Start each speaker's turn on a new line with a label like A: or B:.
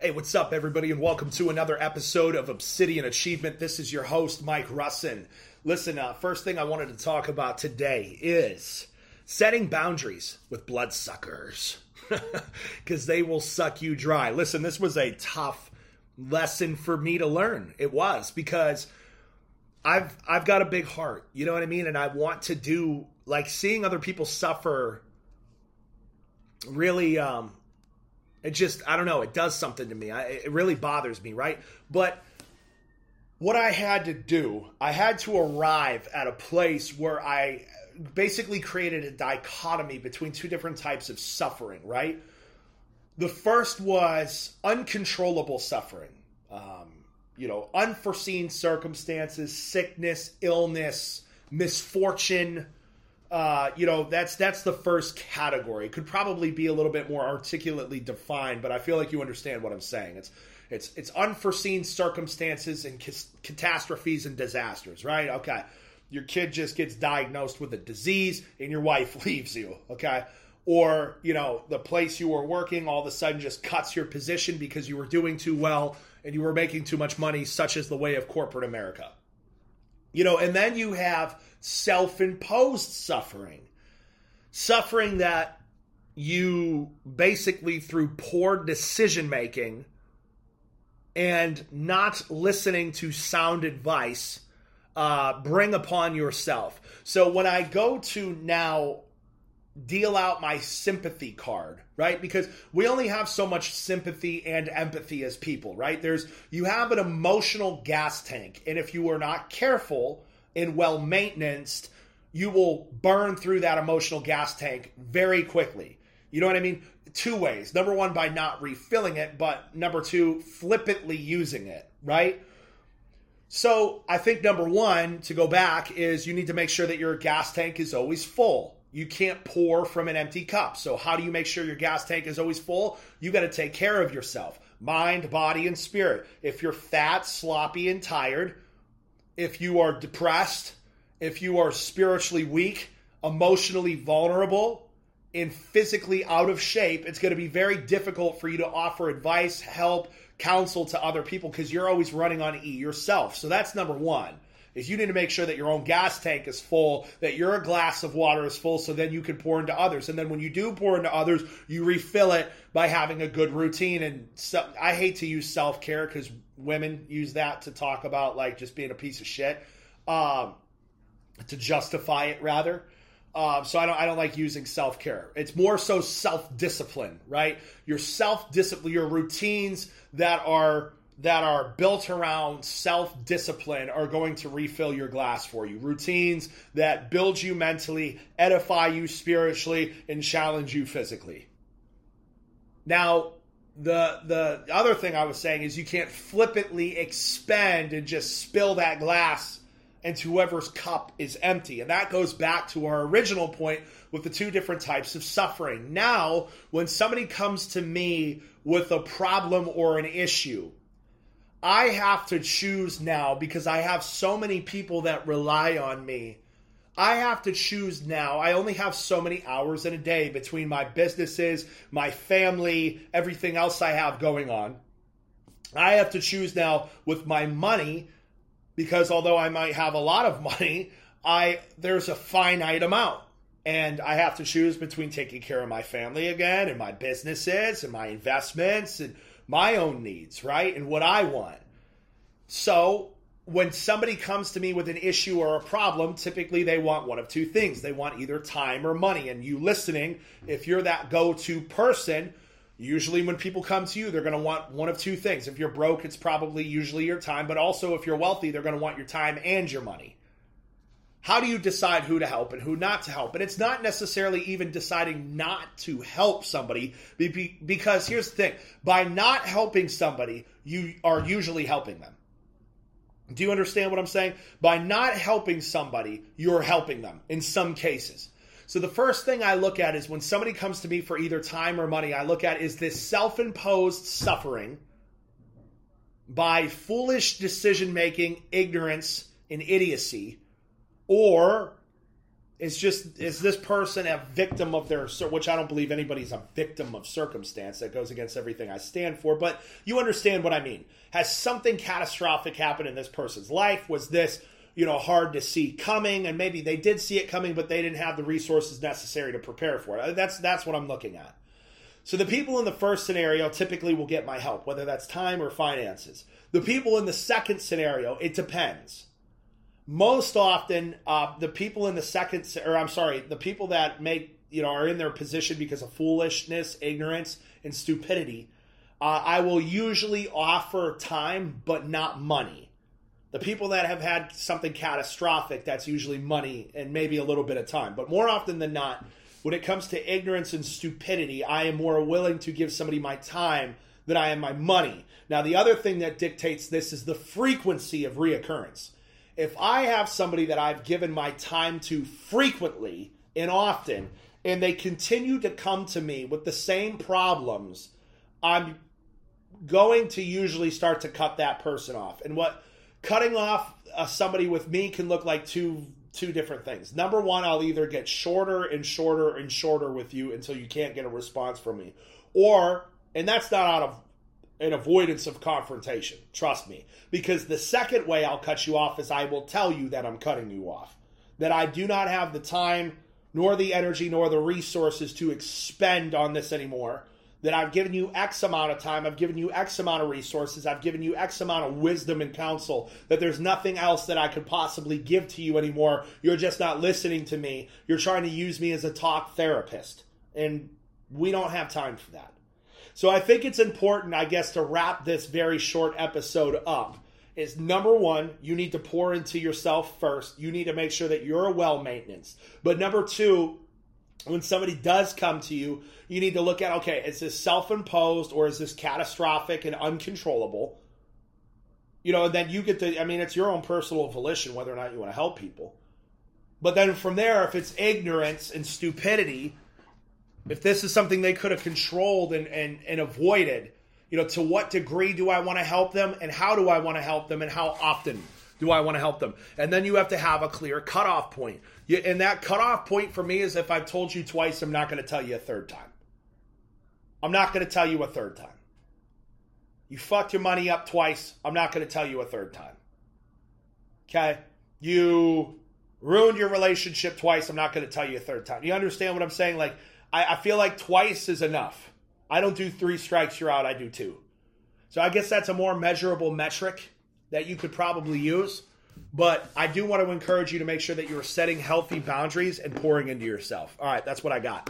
A: Hey, what's up, everybody, and welcome to another episode of Obsidian Achievement. This is your host, Mike Russin. Listen, uh, first thing I wanted to talk about today is setting boundaries with bloodsuckers because they will suck you dry. Listen, this was a tough lesson for me to learn. It was because I've I've got a big heart, you know what I mean, and I want to do like seeing other people suffer. Really, um, it just I don't know. It does something to me. I, it really bothers me, right? But what I had to do, I had to arrive at a place where I basically created a dichotomy between two different types of suffering, right? The first was uncontrollable suffering, um, you know, unforeseen circumstances, sickness, illness, misfortune. Uh, you know, that's that's the first category. It could probably be a little bit more articulately defined, but I feel like you understand what I'm saying. It's it's it's unforeseen circumstances and catastrophes and disasters, right? Okay your kid just gets diagnosed with a disease and your wife leaves you, okay? Or, you know, the place you were working all of a sudden just cuts your position because you were doing too well and you were making too much money, such as the way of corporate America. You know, and then you have self imposed suffering. Suffering that you basically, through poor decision making and not listening to sound advice, uh, bring upon yourself. So when I go to now deal out my sympathy card, right? Because we only have so much sympathy and empathy as people, right? There's you have an emotional gas tank, and if you are not careful and well maintained, you will burn through that emotional gas tank very quickly. You know what I mean? Two ways. Number one, by not refilling it, but number two, flippantly using it, right? So I think number one to go back is you need to make sure that your gas tank is always full. You can't pour from an empty cup. So how do you make sure your gas tank is always full? You got to take care of yourself, mind, body, and spirit. If you're fat, sloppy, and tired, if you are depressed, if you are spiritually weak, emotionally vulnerable, and physically out of shape, it's going to be very difficult for you to offer advice, help, counsel to other people because you're always running on E yourself. So that's number one. Is you need to make sure that your own gas tank is full, that your glass of water is full, so then you can pour into others. And then when you do pour into others, you refill it by having a good routine. And so, I hate to use self care because women use that to talk about like just being a piece of shit, um, to justify it rather. Um, so I don't I don't like using self care. It's more so self discipline, right? Your self discipline, your routines that are that are built around self discipline are going to refill your glass for you. Routines that build you mentally, edify you spiritually, and challenge you physically. Now, the the other thing I was saying is you can't flippantly expend and just spill that glass into whoever's cup is empty. And that goes back to our original point with the two different types of suffering. Now, when somebody comes to me with a problem or an issue, I have to choose now because I have so many people that rely on me. I have to choose now. I only have so many hours in a day between my businesses, my family, everything else I have going on. I have to choose now with my money because although I might have a lot of money, I there's a finite amount and I have to choose between taking care of my family again and my businesses and my investments and my own needs, right? And what I want. So, when somebody comes to me with an issue or a problem, typically they want one of two things. They want either time or money. And you listening, if you're that go to person, Usually, when people come to you, they're going to want one of two things. If you're broke, it's probably usually your time, but also if you're wealthy, they're going to want your time and your money. How do you decide who to help and who not to help? And it's not necessarily even deciding not to help somebody because here's the thing by not helping somebody, you are usually helping them. Do you understand what I'm saying? By not helping somebody, you're helping them in some cases. So the first thing I look at is when somebody comes to me for either time or money, I look at is this self imposed suffering by foolish decision making, ignorance, and idiocy, or It's just is this person a victim of their which I don't believe anybody's a victim of circumstance that goes against everything I stand for, but you understand what I mean. Has something catastrophic happened in this person's life? Was this you know hard to see coming and maybe they did see it coming but they didn't have the resources necessary to prepare for it. Uh, that's that's what I'm looking at. So the people in the first scenario typically will get my help, whether that's time or finances. The people in the second scenario, it depends most often uh, the people in the second or i'm sorry the people that make you know are in their position because of foolishness ignorance and stupidity uh, i will usually offer time but not money. The people that have had something catastrophic that's usually money and maybe a little bit of time. But more often than not when it comes to ignorance and stupidity i am more willing to give somebody my time than i am my money. Now the other thing that dictates this is the frequency of reoccurrence if I have somebody that I've given my time to frequently and often, and they continue to come to me with the same problems, I'm going to usually start to cut that person off. And what cutting off uh, somebody with me can look like two two different things. Number one, I'll either get shorter and shorter and shorter with you until you can't get a response from me, or and that's not out of an avoidance of confrontation. Trust me. Because the second way I'll cut you off is I will tell you that I'm cutting you off. That I do not have the time, nor the energy, nor the resources to expend on this anymore. That I've given you X amount of time, I've given you X amount of resources, I've given you X amount of wisdom and counsel, that there's nothing else that I could possibly give to you anymore. You're just not listening to me. You're trying to use me as a talk therapist. And we don't have time for that. So I think it's important, I guess, to wrap this very short episode up. Is number one, you need to pour into yourself first. You need to make sure that you're well maintenance. But number two, when somebody does come to you, you need to look at okay, is this self imposed or is this catastrophic and uncontrollable? You know, and then you get to, I mean, it's your own personal volition whether or not you want to help people. But then from there, if it's ignorance and stupidity, if this is something they could have controlled and, and, and avoided, you know, to what degree do I want to help them and how do I want to help them and how often do I want to help them? And then you have to have a clear cutoff point. And that cutoff point for me is if I've told you twice, I'm not going to tell you a third time. I'm not going to tell you a third time. You fucked your money up twice. I'm not going to tell you a third time. Okay? You ruined your relationship twice. I'm not going to tell you a third time. You understand what I'm saying? Like, I, I feel like twice is enough. I don't do three strikes, you're out. I do two. So I guess that's a more measurable metric that you could probably use. But I do want to encourage you to make sure that you're setting healthy boundaries and pouring into yourself. All right, that's what I got.